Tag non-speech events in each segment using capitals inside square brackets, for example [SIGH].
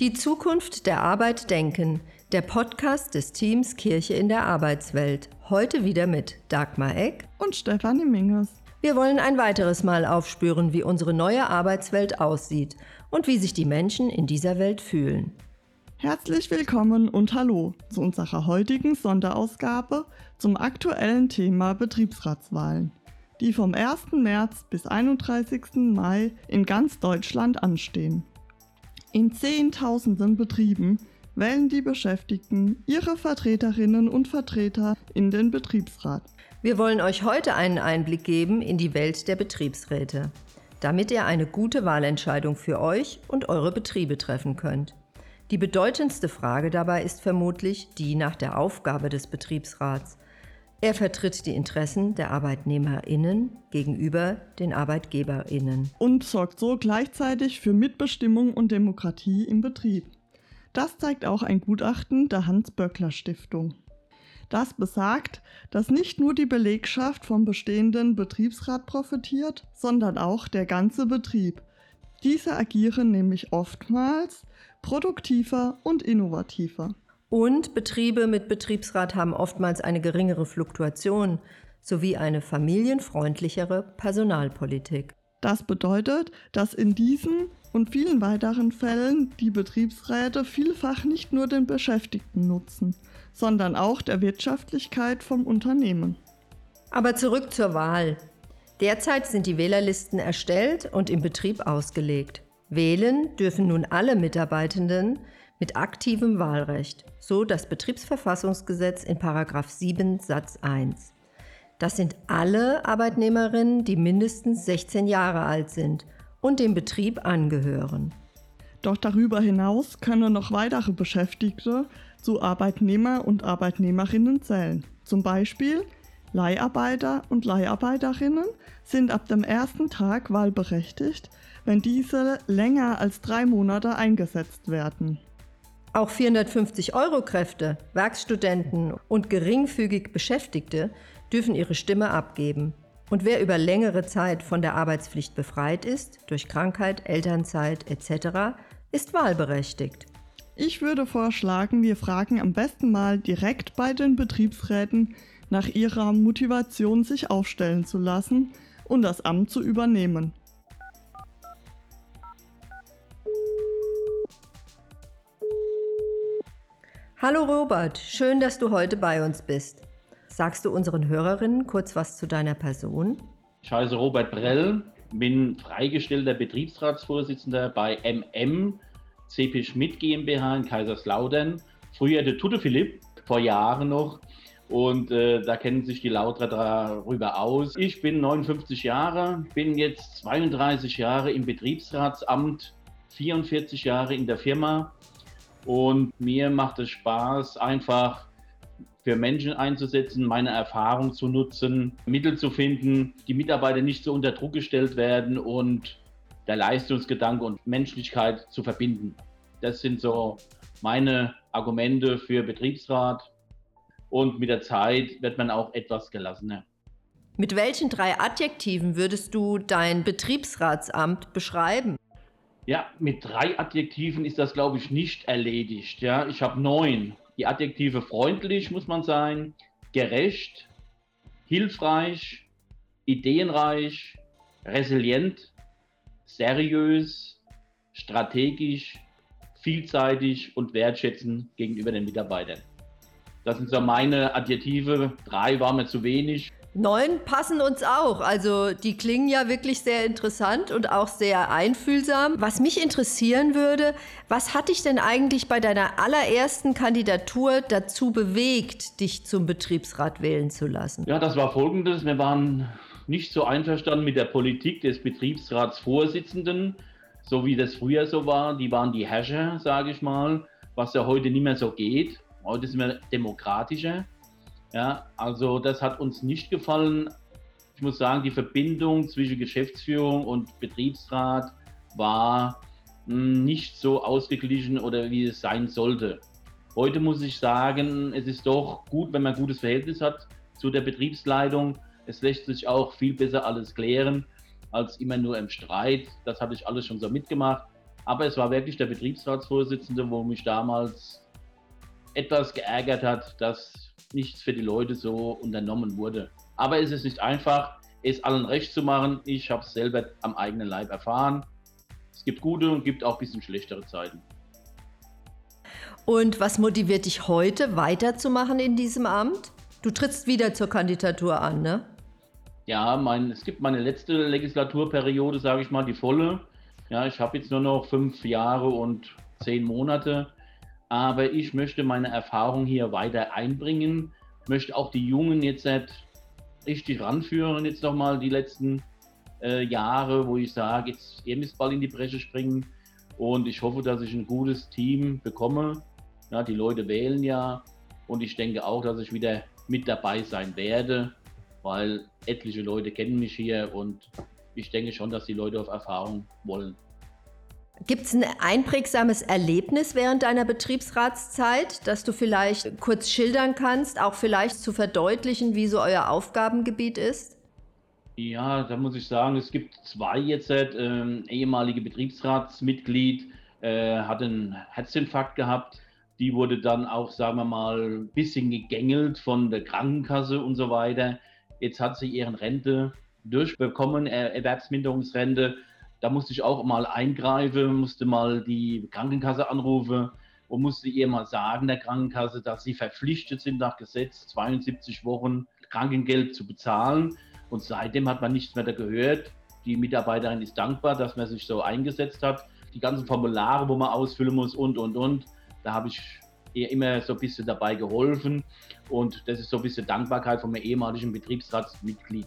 Die Zukunft der Arbeit denken, der Podcast des Teams Kirche in der Arbeitswelt. Heute wieder mit Dagmar Eck und Stefanie Minges. Wir wollen ein weiteres Mal aufspüren, wie unsere neue Arbeitswelt aussieht und wie sich die Menschen in dieser Welt fühlen. Herzlich willkommen und hallo zu unserer heutigen Sonderausgabe zum aktuellen Thema Betriebsratswahlen, die vom 1. März bis 31. Mai in ganz Deutschland anstehen. In Zehntausenden Betrieben wählen die Beschäftigten ihre Vertreterinnen und Vertreter in den Betriebsrat. Wir wollen euch heute einen Einblick geben in die Welt der Betriebsräte, damit ihr eine gute Wahlentscheidung für euch und eure Betriebe treffen könnt. Die bedeutendste Frage dabei ist vermutlich die nach der Aufgabe des Betriebsrats. Er vertritt die Interessen der Arbeitnehmerinnen gegenüber den Arbeitgeberinnen und sorgt so gleichzeitig für Mitbestimmung und Demokratie im Betrieb. Das zeigt auch ein Gutachten der Hans-Böckler Stiftung. Das besagt, dass nicht nur die Belegschaft vom bestehenden Betriebsrat profitiert, sondern auch der ganze Betrieb. Diese agieren nämlich oftmals produktiver und innovativer. Und Betriebe mit Betriebsrat haben oftmals eine geringere Fluktuation sowie eine familienfreundlichere Personalpolitik. Das bedeutet, dass in diesen und vielen weiteren Fällen die Betriebsräte vielfach nicht nur den Beschäftigten nutzen, sondern auch der Wirtschaftlichkeit vom Unternehmen. Aber zurück zur Wahl. Derzeit sind die Wählerlisten erstellt und im Betrieb ausgelegt. Wählen dürfen nun alle Mitarbeitenden mit aktivem Wahlrecht, so das Betriebsverfassungsgesetz in 7 Satz 1. Das sind alle Arbeitnehmerinnen, die mindestens 16 Jahre alt sind und dem Betrieb angehören. Doch darüber hinaus können noch weitere Beschäftigte zu Arbeitnehmer und Arbeitnehmerinnen zählen. Zum Beispiel Leiharbeiter und Leiharbeiterinnen sind ab dem ersten Tag wahlberechtigt, wenn diese länger als drei Monate eingesetzt werden. Auch 450-Euro-Kräfte, Werkstudenten und geringfügig Beschäftigte dürfen ihre Stimme abgeben. Und wer über längere Zeit von der Arbeitspflicht befreit ist, durch Krankheit, Elternzeit etc., ist wahlberechtigt. Ich würde vorschlagen, wir fragen am besten mal direkt bei den Betriebsräten nach ihrer Motivation, sich aufstellen zu lassen und das Amt zu übernehmen. Hallo Robert, schön, dass du heute bei uns bist. Sagst du unseren Hörerinnen kurz was zu deiner Person? Ich heiße Robert Brell, bin freigestellter Betriebsratsvorsitzender bei MM CP Schmidt GmbH in Kaiserslautern. Früher der Tutte Philipp, vor Jahren noch. Und äh, da kennen sich die Lauter darüber aus. Ich bin 59 Jahre, bin jetzt 32 Jahre im Betriebsratsamt, 44 Jahre in der Firma und mir macht es Spaß, einfach für Menschen einzusetzen, meine Erfahrung zu nutzen, Mittel zu finden, die Mitarbeiter nicht so unter Druck gestellt werden und der Leistungsgedanke und Menschlichkeit zu verbinden. Das sind so meine Argumente für Betriebsrat. Und mit der Zeit wird man auch etwas gelassener. Mit welchen drei Adjektiven würdest du dein Betriebsratsamt beschreiben? Ja, mit drei Adjektiven ist das, glaube ich, nicht erledigt. Ja, ich habe neun. Die Adjektive freundlich muss man sein, gerecht, hilfreich, ideenreich, resilient, seriös, strategisch, vielseitig und wertschätzend gegenüber den Mitarbeitern. Das sind so meine Adjektive. Drei war mir zu wenig. Neun passen uns auch. Also die klingen ja wirklich sehr interessant und auch sehr einfühlsam. Was mich interessieren würde, was hat dich denn eigentlich bei deiner allerersten Kandidatur dazu bewegt, dich zum Betriebsrat wählen zu lassen? Ja, das war folgendes. Wir waren nicht so einverstanden mit der Politik des Betriebsratsvorsitzenden, so wie das früher so war. Die waren die Herrscher, sage ich mal, was ja heute nicht mehr so geht. Heute sind wir demokratischer. Ja, also das hat uns nicht gefallen. Ich muss sagen, die Verbindung zwischen Geschäftsführung und Betriebsrat war hm, nicht so ausgeglichen oder wie es sein sollte. Heute muss ich sagen, es ist doch gut, wenn man ein gutes Verhältnis hat zu der Betriebsleitung. Es lässt sich auch viel besser alles klären als immer nur im Streit. Das hatte ich alles schon so mitgemacht. Aber es war wirklich der Betriebsratsvorsitzende, wo mich damals etwas geärgert hat, dass nichts für die Leute so unternommen wurde. Aber es ist nicht einfach, es allen recht zu machen. Ich habe es selber am eigenen Leib erfahren. Es gibt gute und gibt auch ein bisschen schlechtere Zeiten. Und was motiviert dich heute weiterzumachen in diesem Amt? Du trittst wieder zur Kandidatur an, ne? Ja, mein, es gibt meine letzte Legislaturperiode, sage ich mal, die volle. Ja, ich habe jetzt nur noch fünf Jahre und zehn Monate. Aber ich möchte meine Erfahrung hier weiter einbringen, möchte auch die Jungen jetzt nicht richtig ranführen, jetzt nochmal die letzten äh, Jahre, wo ich sage, jetzt ihr müsst bald in die Bresche springen. Und ich hoffe, dass ich ein gutes Team bekomme, ja, die Leute wählen ja und ich denke auch, dass ich wieder mit dabei sein werde, weil etliche Leute kennen mich hier und ich denke schon, dass die Leute auf Erfahrung wollen. Gibt es ein einprägsames Erlebnis während deiner Betriebsratszeit, das du vielleicht kurz schildern kannst, auch vielleicht zu verdeutlichen, wie so euer Aufgabengebiet ist? Ja, da muss ich sagen, es gibt zwei jetzt. Äh, ehemalige Betriebsratsmitglied äh, hat einen Herzinfarkt gehabt die wurde dann auch, sagen wir mal, ein bisschen gegängelt von der Krankenkasse und so weiter. Jetzt hat sie ihren Rente durchbekommen, Erwerbsminderungsrente. Da musste ich auch mal eingreifen, musste mal die Krankenkasse anrufen und musste ihr mal sagen, der Krankenkasse, dass sie verpflichtet sind nach Gesetz 72 Wochen Krankengeld zu bezahlen. Und seitdem hat man nichts mehr da gehört. Die Mitarbeiterin ist dankbar, dass man sich so eingesetzt hat. Die ganzen Formulare, wo man ausfüllen muss und, und, und. Da habe ich ihr immer so ein bisschen dabei geholfen und das ist so ein bisschen Dankbarkeit von meinem ehemaligen Betriebsratsmitglied.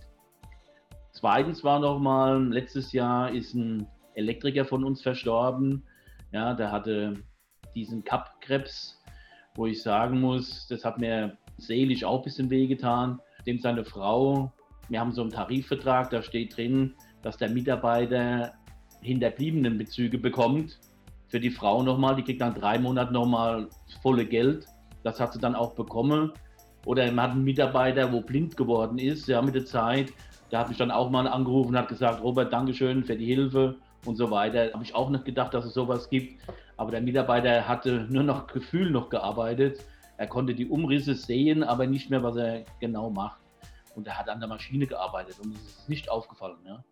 Zweitens war noch mal, letztes Jahr ist ein Elektriker von uns verstorben. Ja, der hatte diesen Kappkrebs, wo ich sagen muss, das hat mir seelisch auch ein bisschen wehgetan. Dem seine Frau, wir haben so einen Tarifvertrag, da steht drin, dass der Mitarbeiter hinterbliebenen Bezüge bekommt für die Frau nochmal, die kriegt dann drei Monate nochmal volle Geld. Das hat sie dann auch bekommen. Oder man hat einen Mitarbeiter, wo blind geworden ist, ja, mit der Zeit. Da habe ich dann auch mal angerufen und hat gesagt, Robert, Dankeschön für die Hilfe und so weiter. Habe ich auch nicht gedacht, dass es sowas gibt. Aber der Mitarbeiter hatte nur noch Gefühl noch gearbeitet. Er konnte die Umrisse sehen, aber nicht mehr, was er genau macht. Und er hat an der Maschine gearbeitet und es ist nicht aufgefallen. Ja.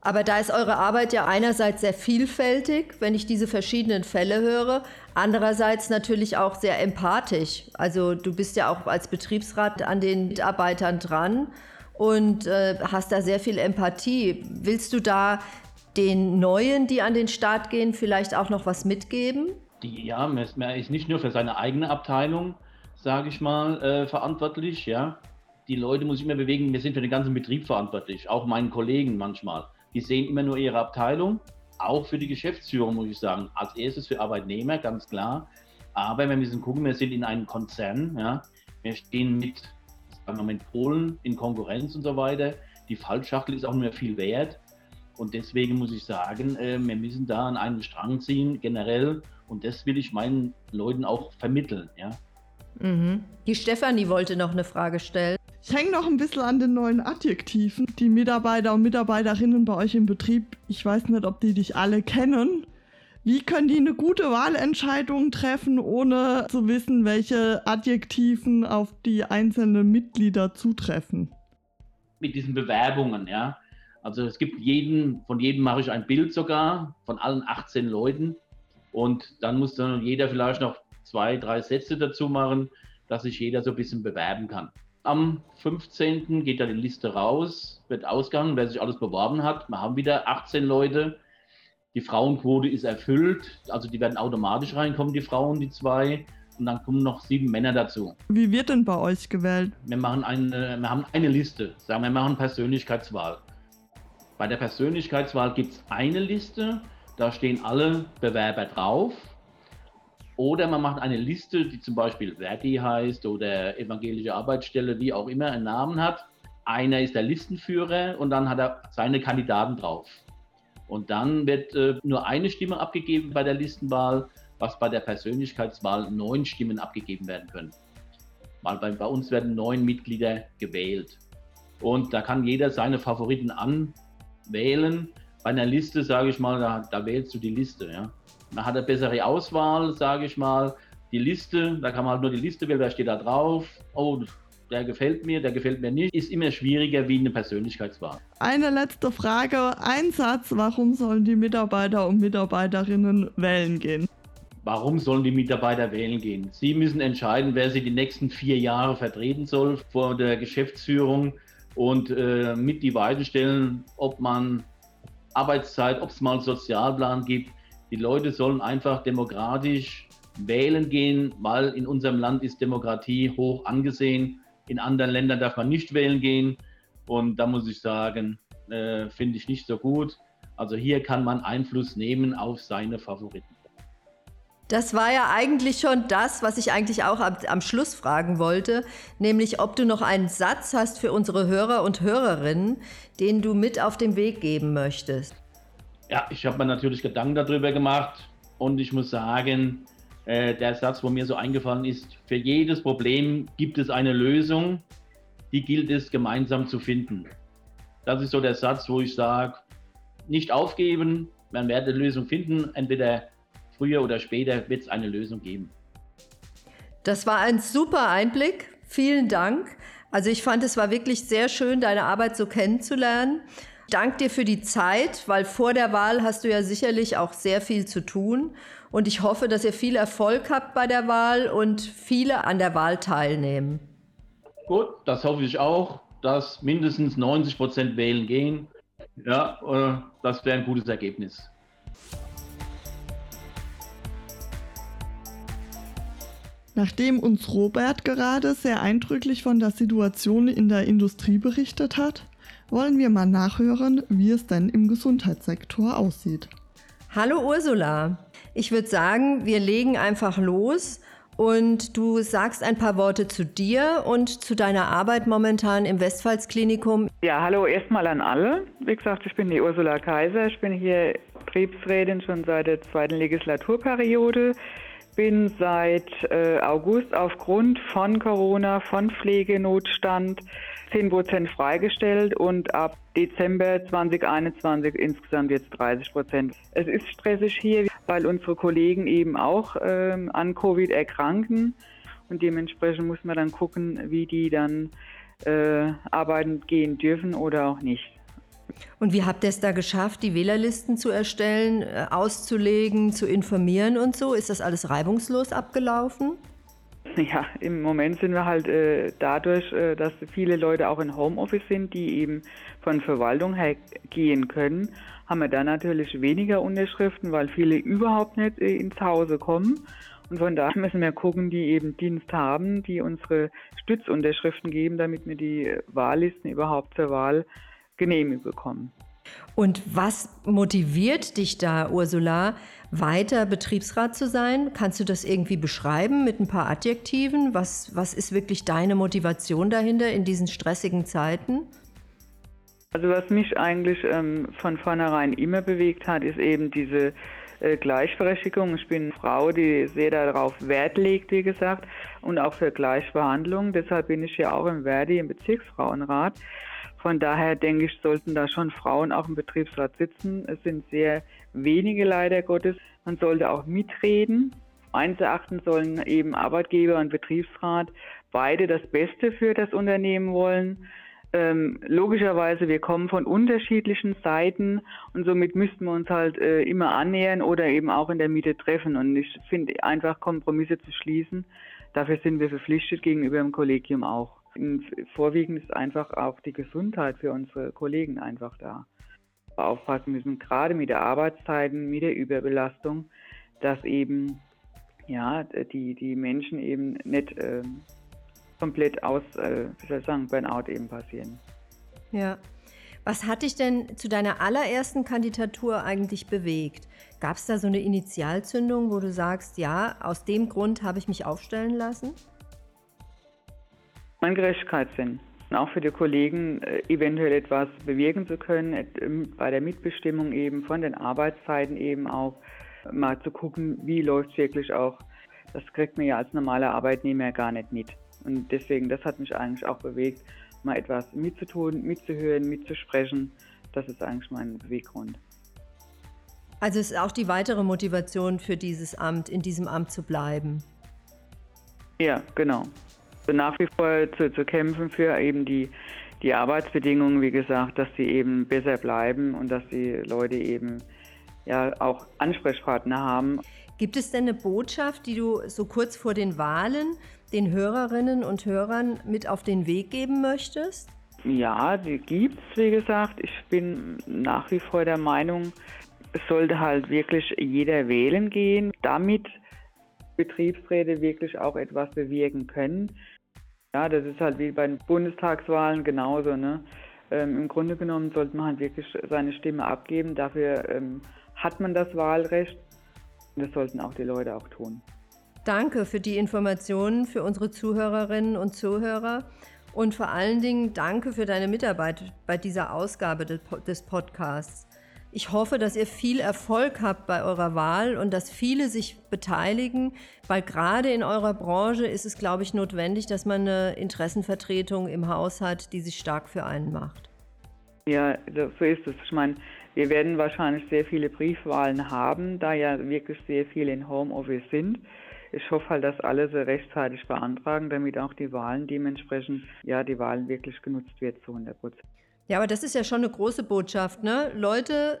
Aber da ist eure Arbeit ja einerseits sehr vielfältig, wenn ich diese verschiedenen Fälle höre, andererseits natürlich auch sehr empathisch. Also du bist ja auch als Betriebsrat an den Mitarbeitern dran und äh, hast da sehr viel Empathie. Willst du da den Neuen, die an den Start gehen, vielleicht auch noch was mitgeben? Die, ja, man ist nicht nur für seine eigene Abteilung, sage ich mal, äh, verantwortlich. Ja, die Leute muss ich immer bewegen. Wir sind für den ganzen Betrieb verantwortlich, auch meinen Kollegen manchmal. Die sehen immer nur ihre Abteilung, auch für die Geschäftsführung, muss ich sagen. Als erstes für Arbeitnehmer, ganz klar. Aber wir müssen gucken, wir sind in einem Konzern, ja. Wir stehen mit, sagen wir mal, mit Polen in Konkurrenz und so weiter. Die Fallschachtel ist auch nicht mehr viel wert. Und deswegen muss ich sagen, äh, wir müssen da an einen Strang ziehen, generell. Und das will ich meinen Leuten auch vermitteln, ja. Mhm. Die Stefanie wollte noch eine Frage stellen. Ich hänge noch ein bisschen an den neuen Adjektiven. Die Mitarbeiter und Mitarbeiterinnen bei euch im Betrieb, ich weiß nicht, ob die dich alle kennen. Wie können die eine gute Wahlentscheidung treffen, ohne zu wissen, welche Adjektiven auf die einzelnen Mitglieder zutreffen? Mit diesen Bewerbungen, ja. Also es gibt jeden, von jedem mache ich ein Bild sogar, von allen 18 Leuten. Und dann muss dann jeder vielleicht noch zwei, drei Sätze dazu machen, dass sich jeder so ein bisschen bewerben kann. Am 15. geht dann die Liste raus, wird ausgegangen, wer sich alles beworben hat. Wir haben wieder 18 Leute. Die Frauenquote ist erfüllt, also die werden automatisch reinkommen, die Frauen, die zwei. Und dann kommen noch sieben Männer dazu. Wie wird denn bei euch gewählt? Wir, machen eine, wir haben eine Liste, sagen wir, machen Persönlichkeitswahl. Bei der Persönlichkeitswahl gibt es eine Liste, da stehen alle Bewerber drauf. Oder man macht eine Liste, die zum Beispiel Verdi heißt oder Evangelische Arbeitsstelle, wie auch immer, einen Namen hat. Einer ist der Listenführer und dann hat er seine Kandidaten drauf. Und dann wird äh, nur eine Stimme abgegeben bei der Listenwahl, was bei der Persönlichkeitswahl neun Stimmen abgegeben werden können. Weil bei, bei uns werden neun Mitglieder gewählt. Und da kann jeder seine Favoriten anwählen. Bei einer Liste, sage ich mal, da, da wählst du die Liste. Ja? Man hat eine bessere Auswahl, sage ich mal. Die Liste, da kann man halt nur die Liste wählen, wer steht da drauf. Oh, der gefällt mir, der gefällt mir nicht. Ist immer schwieriger wie eine Persönlichkeitswahl. Eine letzte Frage, ein Satz, warum sollen die Mitarbeiter und Mitarbeiterinnen wählen gehen? Warum sollen die Mitarbeiter wählen gehen? Sie müssen entscheiden, wer sie die nächsten vier Jahre vertreten soll vor der Geschäftsführung und äh, mit die Weise stellen, ob man Arbeitszeit, ob es mal einen Sozialplan gibt. Die Leute sollen einfach demokratisch wählen gehen, weil in unserem Land ist Demokratie hoch angesehen. In anderen Ländern darf man nicht wählen gehen. Und da muss ich sagen, äh, finde ich nicht so gut. Also hier kann man Einfluss nehmen auf seine Favoriten. Das war ja eigentlich schon das, was ich eigentlich auch am, am, Schluss fragen wollte, nämlich ob du noch einen Satz hast für unsere Hörer und Hörerinnen, den du mit auf den Weg geben möchtest. Ja, ich habe mir natürlich Gedanken darüber gemacht und ich muss sagen, äh, der Satz, wo mir so eingefallen ist, für jedes Problem gibt es eine Lösung, die gilt es gemeinsam zu finden. Das ist so der Satz, wo ich sage, nicht aufgeben, man wird eine Lösung finden, entweder früher oder später wird es eine Lösung geben. Das war ein super Einblick. Vielen Dank. Also ich fand, es war wirklich sehr schön, deine Arbeit so kennenzulernen. Dank dir für die Zeit, weil vor der Wahl hast du ja sicherlich auch sehr viel zu tun. Und ich hoffe, dass ihr viel Erfolg habt bei der Wahl und viele an der Wahl teilnehmen. Gut, das hoffe ich auch, dass mindestens 90 Prozent wählen gehen. Ja, äh, das wäre ein gutes Ergebnis. Nachdem uns Robert gerade sehr eindrücklich von der Situation in der Industrie berichtet hat, wollen wir mal nachhören, wie es denn im Gesundheitssektor aussieht. Hallo Ursula, ich würde sagen, wir legen einfach los und du sagst ein paar Worte zu dir und zu deiner Arbeit momentan im Westpfalzklinikum. Ja, hallo erstmal an alle. Wie gesagt, ich bin die Ursula Kaiser. Ich bin hier Betriebsrätin schon seit der zweiten Legislaturperiode bin seit äh, August aufgrund von Corona, von Pflegenotstand 10 Prozent freigestellt und ab Dezember 2021 insgesamt jetzt 30 Prozent. Es ist stressig hier, weil unsere Kollegen eben auch ähm, an Covid erkranken und dementsprechend muss man dann gucken, wie die dann äh, arbeiten gehen dürfen oder auch nicht. Und wie habt ihr es da geschafft, die Wählerlisten zu erstellen, äh, auszulegen, zu informieren und so? Ist das alles reibungslos abgelaufen? [LAUGHS] Ja, im Moment sind wir halt äh, dadurch, äh, dass viele Leute auch in Homeoffice sind, die eben von Verwaltung her gehen können, haben wir da natürlich weniger Unterschriften, weil viele überhaupt nicht äh, ins Hause kommen. Und von daher müssen wir gucken, die eben Dienst haben, die unsere Stützunterschriften geben, damit wir die Wahllisten überhaupt zur Wahl genehmigt bekommen. Und was motiviert dich da, Ursula, weiter Betriebsrat zu sein? Kannst du das irgendwie beschreiben mit ein paar Adjektiven? Was, was ist wirklich deine Motivation dahinter in diesen stressigen Zeiten? Also was mich eigentlich ähm, von vornherein immer bewegt hat, ist eben diese Gleichberechtigung. Ich bin eine Frau, die sehr darauf Wert legt, wie gesagt, und auch für Gleichbehandlung. Deshalb bin ich ja auch im Verdi, im Bezirksfrauenrat. Von daher denke ich, sollten da schon Frauen auch im Betriebsrat sitzen. Es sind sehr wenige leider Gottes. Man sollte auch mitreden. Eines Erachtens sollen eben Arbeitgeber und Betriebsrat beide das Beste für das Unternehmen wollen. Ähm, logischerweise, wir kommen von unterschiedlichen Seiten und somit müssten wir uns halt äh, immer annähern oder eben auch in der Mitte treffen. Und ich finde einfach Kompromisse zu schließen, dafür sind wir verpflichtet gegenüber dem Kollegium auch vorwiegend ist einfach auch die Gesundheit für unsere Kollegen einfach da. Aufpassen müssen, gerade mit der Arbeitszeiten, mit der Überbelastung, dass eben ja, die, die Menschen eben nicht äh, komplett aus, äh, wie soll ich sagen, Burnout eben passieren. Ja. Was hat dich denn zu deiner allerersten Kandidatur eigentlich bewegt? Gab es da so eine Initialzündung, wo du sagst, ja, aus dem Grund habe ich mich aufstellen lassen? mein Gerechtigkeitssinn. Auch für die Kollegen äh, eventuell etwas bewirken zu können, ähm, bei der Mitbestimmung eben von den Arbeitszeiten eben auch mal zu gucken, wie läuft es wirklich auch. Das kriegt man ja als normaler Arbeitnehmer gar nicht mit. Und deswegen, das hat mich eigentlich auch bewegt, mal etwas mitzutun, mitzuhören, mitzusprechen. Das ist eigentlich mein Beweggrund. Also es ist auch die weitere Motivation für dieses Amt, in diesem Amt zu bleiben. Ja, genau. Nach wie vor zu, zu kämpfen für eben die, die Arbeitsbedingungen, wie gesagt, dass sie eben besser bleiben und dass die Leute eben ja auch Ansprechpartner haben. Gibt es denn eine Botschaft, die du so kurz vor den Wahlen den Hörerinnen und Hörern mit auf den Weg geben möchtest? Ja, die gibt es, wie gesagt. Ich bin nach wie vor der Meinung, es sollte halt wirklich jeder wählen gehen, damit Betriebsräte wirklich auch etwas bewirken können. Ja, das ist halt wie bei den Bundestagswahlen genauso. Ne? Ähm, Im Grunde genommen sollte man halt wirklich seine Stimme abgeben. Dafür ähm, hat man das Wahlrecht. Das sollten auch die Leute auch tun. Danke für die Informationen für unsere Zuhörerinnen und Zuhörer und vor allen Dingen danke für deine Mitarbeit bei dieser Ausgabe des Podcasts. Ich hoffe, dass ihr viel Erfolg habt bei eurer Wahl und dass viele sich beteiligen, weil gerade in eurer Branche ist es, glaube ich, notwendig, dass man eine Interessenvertretung im Haus hat, die sich stark für einen macht. Ja, so ist es. Ich meine, wir werden wahrscheinlich sehr viele Briefwahlen haben, da ja wirklich sehr viele in Homeoffice sind. Ich hoffe halt, dass alle sie rechtzeitig beantragen, damit auch die Wahlen dementsprechend, ja, die Wahlen wirklich genutzt wird zu 100 Prozent. Ja, aber das ist ja schon eine große Botschaft, ne? Leute,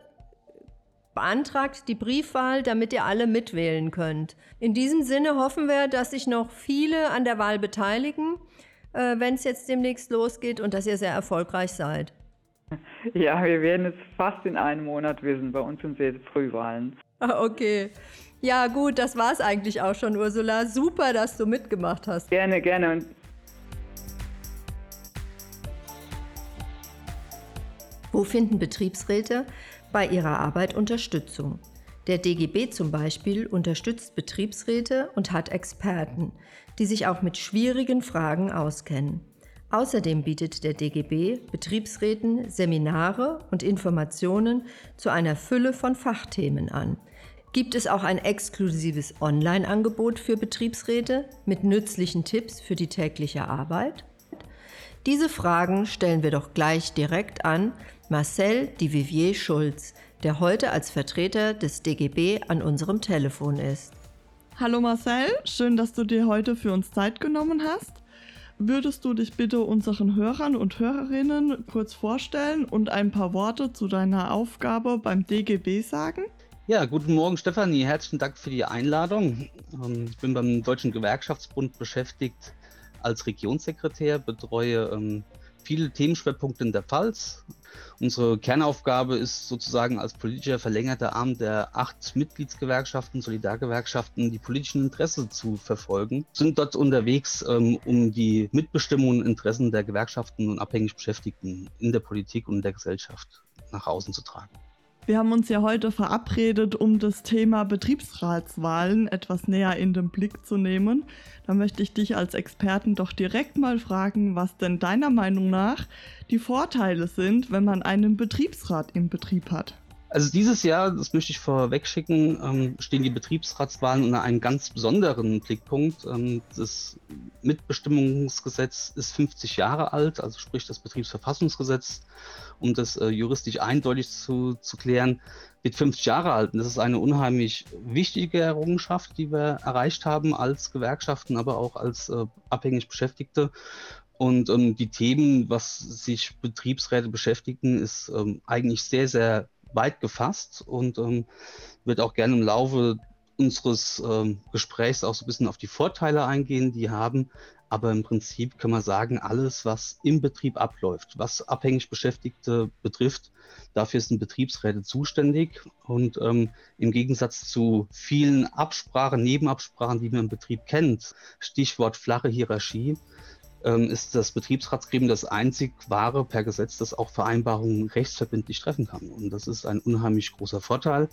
beantragt die Briefwahl, damit ihr alle mitwählen könnt. In diesem Sinne hoffen wir, dass sich noch viele an der Wahl beteiligen, äh, wenn es jetzt demnächst losgeht und dass ihr sehr erfolgreich seid. Ja, wir werden es fast in einem Monat wissen. Bei uns sind es jetzt Frühwahlen. Ah, okay. Ja, gut, das war es eigentlich auch schon, Ursula. Super, dass du mitgemacht hast. Gerne, gerne. Und Wo finden Betriebsräte bei ihrer Arbeit Unterstützung? Der DGB zum Beispiel unterstützt Betriebsräte und hat Experten, die sich auch mit schwierigen Fragen auskennen. Außerdem bietet der DGB Betriebsräten Seminare und Informationen zu einer Fülle von Fachthemen an. Gibt es auch ein exklusives Online-Angebot für Betriebsräte mit nützlichen Tipps für die tägliche Arbeit? Diese Fragen stellen wir doch gleich direkt an Marcel Divivier Schulz, der heute als Vertreter des DGB an unserem Telefon ist. Hallo Marcel, schön, dass du dir heute für uns Zeit genommen hast. Würdest du dich bitte unseren Hörern und Hörerinnen kurz vorstellen und ein paar Worte zu deiner Aufgabe beim DGB sagen? Ja, guten Morgen Stefanie, herzlichen Dank für die Einladung. Ähm, ich bin beim Deutschen Gewerkschaftsbund beschäftigt als Regionssekretär, betreue ähm, viele Themenschwerpunkte in der Pfalz. Unsere Kernaufgabe ist sozusagen als politischer verlängerter Arm der acht Mitgliedsgewerkschaften, Solidargewerkschaften, die politischen Interessen zu verfolgen. Sind dort unterwegs, ähm, um die Mitbestimmung und Interessen der Gewerkschaften und abhängig Beschäftigten in der Politik und in der Gesellschaft nach außen zu tragen. Wir haben uns ja heute verabredet, um das Thema Betriebsratswahlen etwas näher in den Blick zu nehmen. Da möchte ich dich als Experten doch direkt mal fragen, was denn deiner Meinung nach die Vorteile sind, wenn man einen Betriebsrat im Betrieb hat. Also dieses Jahr, das möchte ich vorweg schicken, ähm, stehen die Betriebsratswahlen unter einem ganz besonderen Blickpunkt. Ähm, das Mitbestimmungsgesetz ist 50 Jahre alt, also sprich das Betriebsverfassungsgesetz um das äh, juristisch eindeutig zu, zu klären, wird 50 Jahre alt. Und das ist eine unheimlich wichtige Errungenschaft, die wir erreicht haben als Gewerkschaften, aber auch als äh, abhängig Beschäftigte. Und ähm, die Themen, was sich Betriebsräte beschäftigen, ist ähm, eigentlich sehr, sehr weit gefasst und ähm, wird auch gerne im Laufe unseres ähm, Gesprächs auch so ein bisschen auf die Vorteile eingehen, die haben. Aber im Prinzip kann man sagen, alles, was im Betrieb abläuft, was abhängig Beschäftigte betrifft, dafür sind Betriebsräte zuständig. Und ähm, im Gegensatz zu vielen Absprachen, Nebenabsprachen, die man im Betrieb kennt, Stichwort flache Hierarchie, ähm, ist das Betriebsratsgremium das einzig wahre per Gesetz, das auch Vereinbarungen rechtsverbindlich treffen kann. Und das ist ein unheimlich großer Vorteil.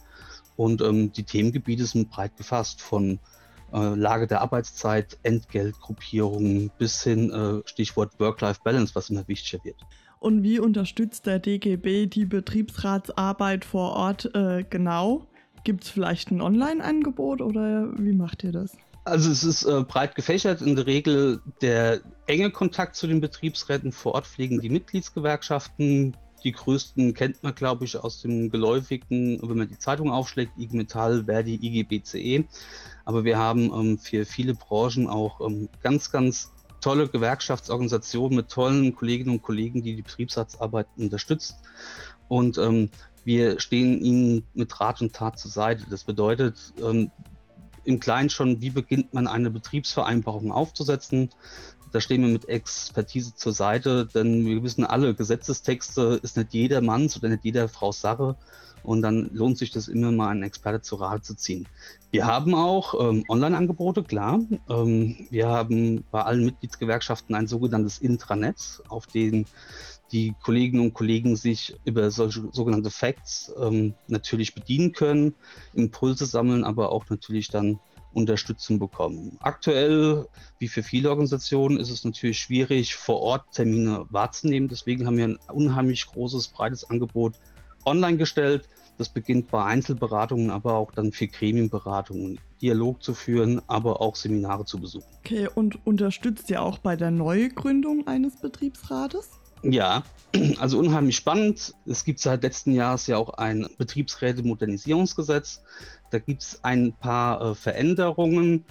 Und ähm, die Themengebiete sind breit gefasst von äh, Lage der Arbeitszeit, Entgeltgruppierungen bis hin äh, Stichwort Work-Life-Balance, was immer wichtiger wird. Und wie unterstützt der DGB die Betriebsratsarbeit vor Ort äh, genau? Gibt es vielleicht ein Online-Angebot oder wie macht ihr das? Also es ist äh, breit gefächert. In der Regel der enge Kontakt zu den Betriebsräten vor Ort pflegen die Mitgliedsgewerkschaften, Die größten kennt man, glaube ich, aus dem geläufigen, wenn man die Zeitung aufschlägt, IG Metall, Verdi, IG BCE. Aber wir haben ähm, für viele Branchen auch ähm, ganz, ganz tolle Gewerkschaftsorganisationen mit tollen Kolleginnen und Kollegen, die die Betriebsratsarbeit unterstützt. Und ähm, wir stehen ihnen mit Rat und Tat zur Seite. Das bedeutet ähm, im Kleinen schon, wie beginnt man eine Betriebsvereinbarung aufzusetzen. Da stehen wir mit Expertise zur Seite, denn wir wissen alle, Gesetzestexte ist nicht jeder Manns oder nicht jeder Frau Sache. Und dann lohnt sich das immer mal, einen Experte zu Rate zu ziehen. Wir haben auch ähm, Online-Angebote, klar. Ähm, wir haben bei allen Mitgliedsgewerkschaften ein sogenanntes Intranet, auf dem die Kolleginnen und Kollegen sich über solche sogenannte Facts ähm, natürlich bedienen können, Impulse sammeln, aber auch natürlich dann Unterstützung bekommen. Aktuell, wie für viele Organisationen, ist es natürlich schwierig, vor Ort Termine wahrzunehmen. Deswegen haben wir ein unheimlich großes, breites Angebot online gestellt. Das beginnt bei Einzelberatungen, aber auch dann für Gremienberatungen, Dialog zu führen, aber auch Seminare zu besuchen. Okay, und unterstützt ihr auch bei der Neugründung eines Betriebsrates? Ja, [CLEARS THROAT] also unheimlich spannend. Es gibt seit letzten Jahres ja auch ein Betriebsräte-Modernisierungsgesetz. Da gibt es ein paar äh, Veränderungen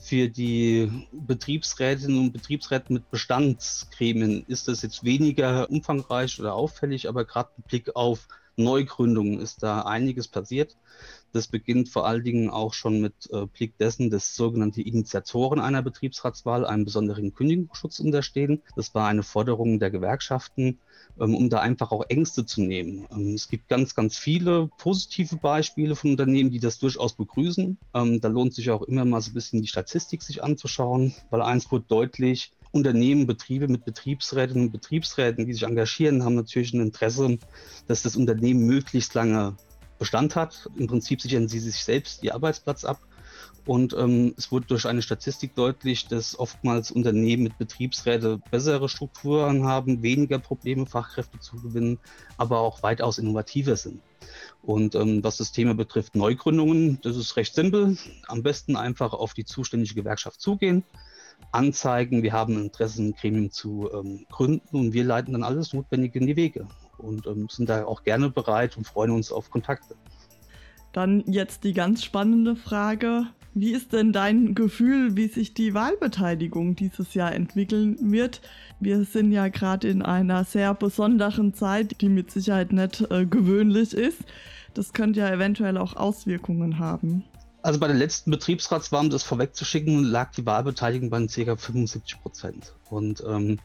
für die Betriebsrätinnen und Betriebsräte mit Bestandsgremien. Ist das jetzt weniger umfangreich oder auffällig, aber gerade mit Blick auf Neugründungen ist da einiges passiert. Das beginnt vor allen Dingen auch schon mit äh, Blick dessen, dass sogenannte Initiatoren einer Betriebsratswahl einem besonderen Kündigungsschutz unterstehen. Das war eine Forderung der Gewerkschaften, ähm, um da einfach auch Ängste zu nehmen. Ähm, es gibt ganz, ganz viele positive Beispiele von Unternehmen, die das durchaus begrüßen. Ähm, da lohnt sich auch immer mal so ein bisschen die Statistik sich anzuschauen, weil eins wird deutlich, Unternehmen, Betriebe mit Betriebsräten und Betriebsräten, die sich engagieren, haben natürlich ein Interesse, dass das Unternehmen möglichst lange Bestand hat. Im Prinzip sichern sie sich selbst ihr Arbeitsplatz ab. Und ähm, es wurde durch eine Statistik deutlich, dass oftmals Unternehmen mit Betriebsräte bessere Strukturen haben, weniger Probleme, Fachkräfte zu gewinnen, aber auch weitaus innovativer sind. Und ähm, was das Thema betrifft, Neugründungen, das ist recht simpel. Am besten einfach auf die zuständige Gewerkschaft zugehen, anzeigen, wir haben Interesse, ein Gremium zu ähm, gründen und wir leiten dann alles Notwendige in die Wege und ähm, sind da auch gerne bereit und freuen uns auf Kontakte. Dann jetzt die ganz spannende Frage. Wie ist denn dein Gefühl, wie sich die Wahlbeteiligung dieses Jahr entwickeln wird? Wir sind ja gerade in einer sehr besonderen Zeit, die mit Sicherheit nicht äh, gewöhnlich ist. Das könnte ja eventuell auch Auswirkungen haben. Also bei der letzten Betriebsratswahl, um das vorwegzuschicken, lag die Wahlbeteiligung bei ca. 75 Prozent. Und ähm,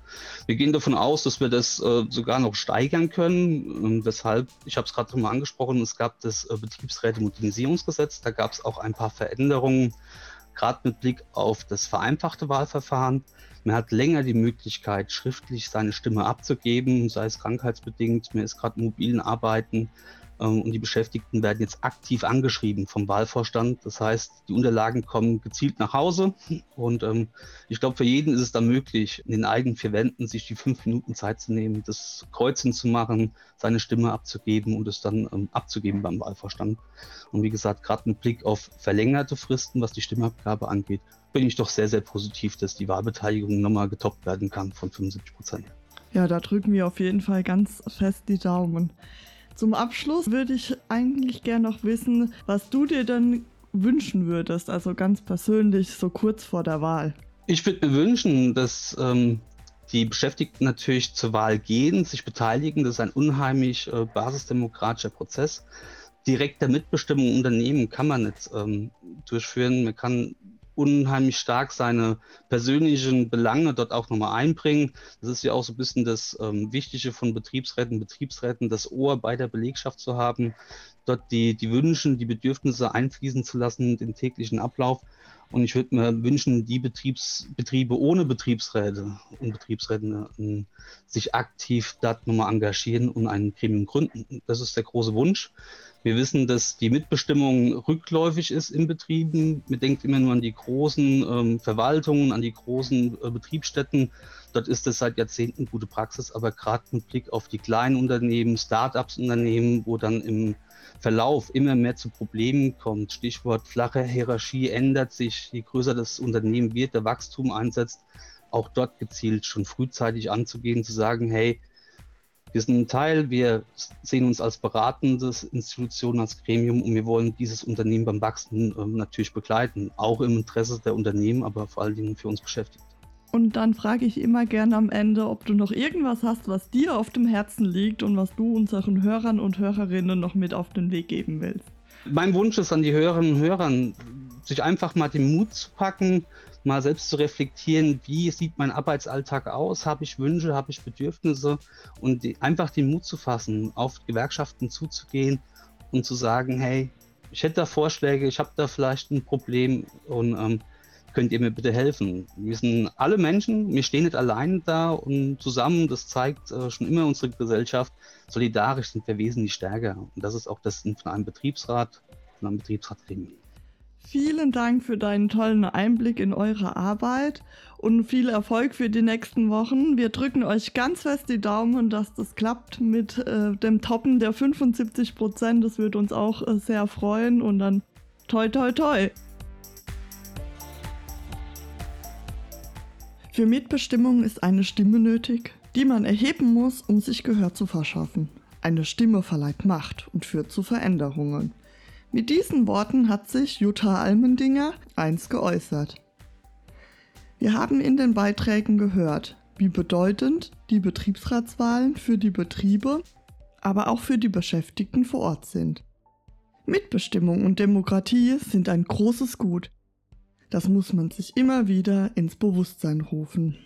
wir gehen davon aus, dass wir das äh, sogar noch steigern können. Und weshalb, ich habe es gerade schon mal angesprochen, es gab das äh, Betriebsräte-Modernisierungsgesetz. Da gab es auch ein paar Veränderungen, gerade mit Blick auf das vereinfachte Wahlverfahren. Man hat länger die Möglichkeit, schriftlich seine Stimme abzugeben, sei es krankheitsbedingt, man ist gerade mobilen Arbeiten ähm, und die Beschäftigten werden jetzt aktiv angeschrieben vom Wahlvorstand. Das heißt, die Unterlagen kommen gezielt nach Hause. Und ähm, ich glaube, für jeden ist es dann möglich, in den eigenen vier Wänden sich die fünf Minuten Zeit zu nehmen, das Kreuzen zu machen, seine Stimme abzugeben und es dann ähm, abzugeben beim Wahlvorstand. Und wie gesagt, gerade mit Blick auf verlängerte Fristen, was die Stimmabgabe angeht, bin ich doch sehr, sehr positiv, dass die Wahlbeteiligung nochmal getoppt werden kann von 75 Prozent. Ja, da drücken wir auf jeden Fall ganz fest die Daumen. Zum Abschluss würde ich eigentlich gerne noch wissen, was du dir denn wünschen würdest, also ganz persönlich, so kurz vor der Wahl. Ich würde mir wünschen, dass ähm, die Beschäftigten natürlich zur Wahl gehen, sich beteiligen. Das ist ein unheimlich äh, basisdemokratischer Prozess. Direkter Mitbestimmung im Unternehmen kann man nicht ähm, durchführen. Man kann unheimlich stark seine persönlichen Belange dort auch nochmal einbringen. Das ist ja auch so ein bisschen das ähm, Wichtige von Betriebsräten, Betriebsräten, das Ohr bei der Belegschaft zu haben, dort die, die Wünsche, die Bedürfnisse einfließen zu lassen, den täglichen Ablauf. Und ich würde mir wünschen, die Betriebs, Betriebe ohne Betriebsräte und Betriebsräte äh, sich aktiv dort nochmal engagieren und ein Gremium gründen. Das ist der große Wunsch. Wir wissen, dass die Mitbestimmung rückläufig ist in Betrieben. Man denkt immer nur an die großen ähm, Verwaltungen, an die großen äh, Betriebsstätten. Dort ist es seit Jahrzehnten gute Praxis, aber gerade mit Blick auf die kleinen Unternehmen, Start-ups-Unternehmen, wo dann im Verlauf immer mehr zu Problemen kommt. Stichwort flache Hierarchie ändert sich, je größer das Unternehmen wird, der Wachstum einsetzt, auch dort gezielt schon frühzeitig anzugehen, zu sagen, hey, Wir sind ein Teil, wir sehen uns als beratendes Institution, als Gremium und wir wollen dieses Unternehmen beim Wachsen äh, natürlich begleiten, auch im Interesse der Unternehmen, aber vor allen Dingen für uns Beschäftigte. Und dann frage ich immer gerne am Ende, ob du noch irgendwas hast, was dir auf dem Herzen liegt und was du unseren Hörern und Hörerinnen noch mit auf den Weg geben willst. Mein Wunsch ist an die Hörerinnen und Hörer, sich einfach mal den Mut zu packen, mal selbst zu reflektieren, wie sieht mein Arbeitsalltag aus, habe ich Wünsche, habe ich Bedürfnisse und die, einfach den Mut zu fassen, auf Gewerkschaften zuzugehen und zu sagen, hey, ich hätte da Vorschläge, ich habe da vielleicht ein Problem und ähm, könnt ihr mir bitte helfen? Wir sind alle Menschen, wir stehen nicht allein da und zusammen, das zeigt äh, schon immer unsere Gesellschaft, solidarisch sind wir wesentlich stärker. Und das ist auch das von einem Betriebsrat, von einem Betriebsratgremium. Vielen Dank für deinen tollen Einblick in eure Arbeit und viel Erfolg für die nächsten Wochen. Wir drücken euch ganz fest die Daumen, dass das klappt mit äh, dem Toppen der 75 Prozent. Das wird uns auch äh, sehr freuen und dann toi toi toi. Für Mitbestimmung ist eine Stimme nötig, die man erheben muss, um sich Gehör zu verschaffen. Eine Stimme verleiht Macht und führt zu Veränderungen. Mit diesen Worten hat sich Jutta Almendinger einst geäußert. Wir haben in den Beiträgen gehört, wie bedeutend die Betriebsratswahlen für die Betriebe, aber auch für die Beschäftigten vor Ort sind. Mitbestimmung und Demokratie sind ein großes Gut. Das muss man sich immer wieder ins Bewusstsein rufen.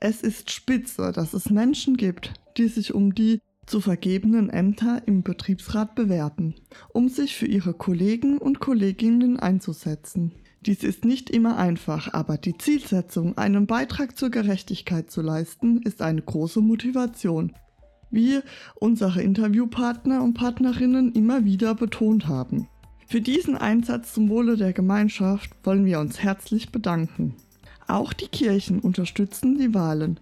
Es ist spitze, dass es Menschen gibt, die sich um die zu vergebenen Ämter im Betriebsrat bewerben, um sich für ihre Kollegen und Kolleginnen einzusetzen. Dies ist nicht immer einfach, aber die Zielsetzung, einen Beitrag zur Gerechtigkeit zu leisten, ist eine große Motivation, wie unsere Interviewpartner und Partnerinnen immer wieder betont haben. Für diesen Einsatz zum Wohle der Gemeinschaft wollen wir uns herzlich bedanken. Auch die Kirchen unterstützen die Wahlen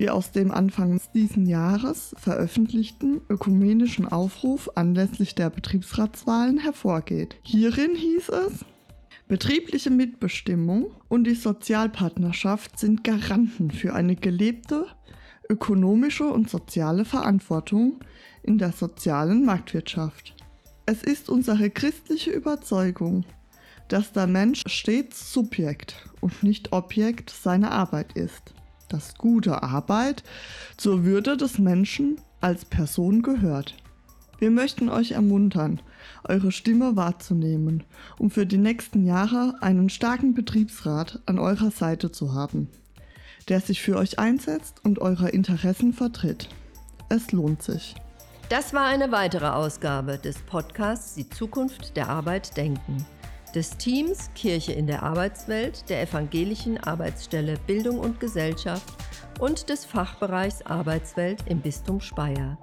wie aus dem Anfang diesen Jahres veröffentlichten ökumenischen Aufruf anlässlich der Betriebsratswahlen hervorgeht. Hierin hieß es, Betriebliche Mitbestimmung und die Sozialpartnerschaft sind Garanten für eine gelebte ökonomische und soziale Verantwortung in der sozialen Marktwirtschaft. Es ist unsere christliche Überzeugung, dass der Mensch stets Subjekt und nicht Objekt seiner Arbeit ist dass gute Arbeit zur Würde des Menschen als Person gehört. Wir möchten euch ermuntern, eure Stimme wahrzunehmen, um für die nächsten Jahre einen starken Betriebsrat an eurer Seite zu haben, der sich für euch einsetzt und eure Interessen vertritt. Es lohnt sich. Das war eine weitere Ausgabe des Podcasts Die Zukunft der Arbeit denken des Teams Kirche in der Arbeitswelt der Evangelischen Arbeitsstelle Bildung und Gesellschaft und des Fachbereichs Arbeitswelt im Bistum Speyer.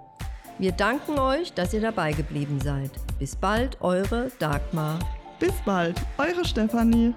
Wir danken euch, dass ihr dabei geblieben seid. Bis bald, eure Dagmar. Bis bald, eure Stefanie.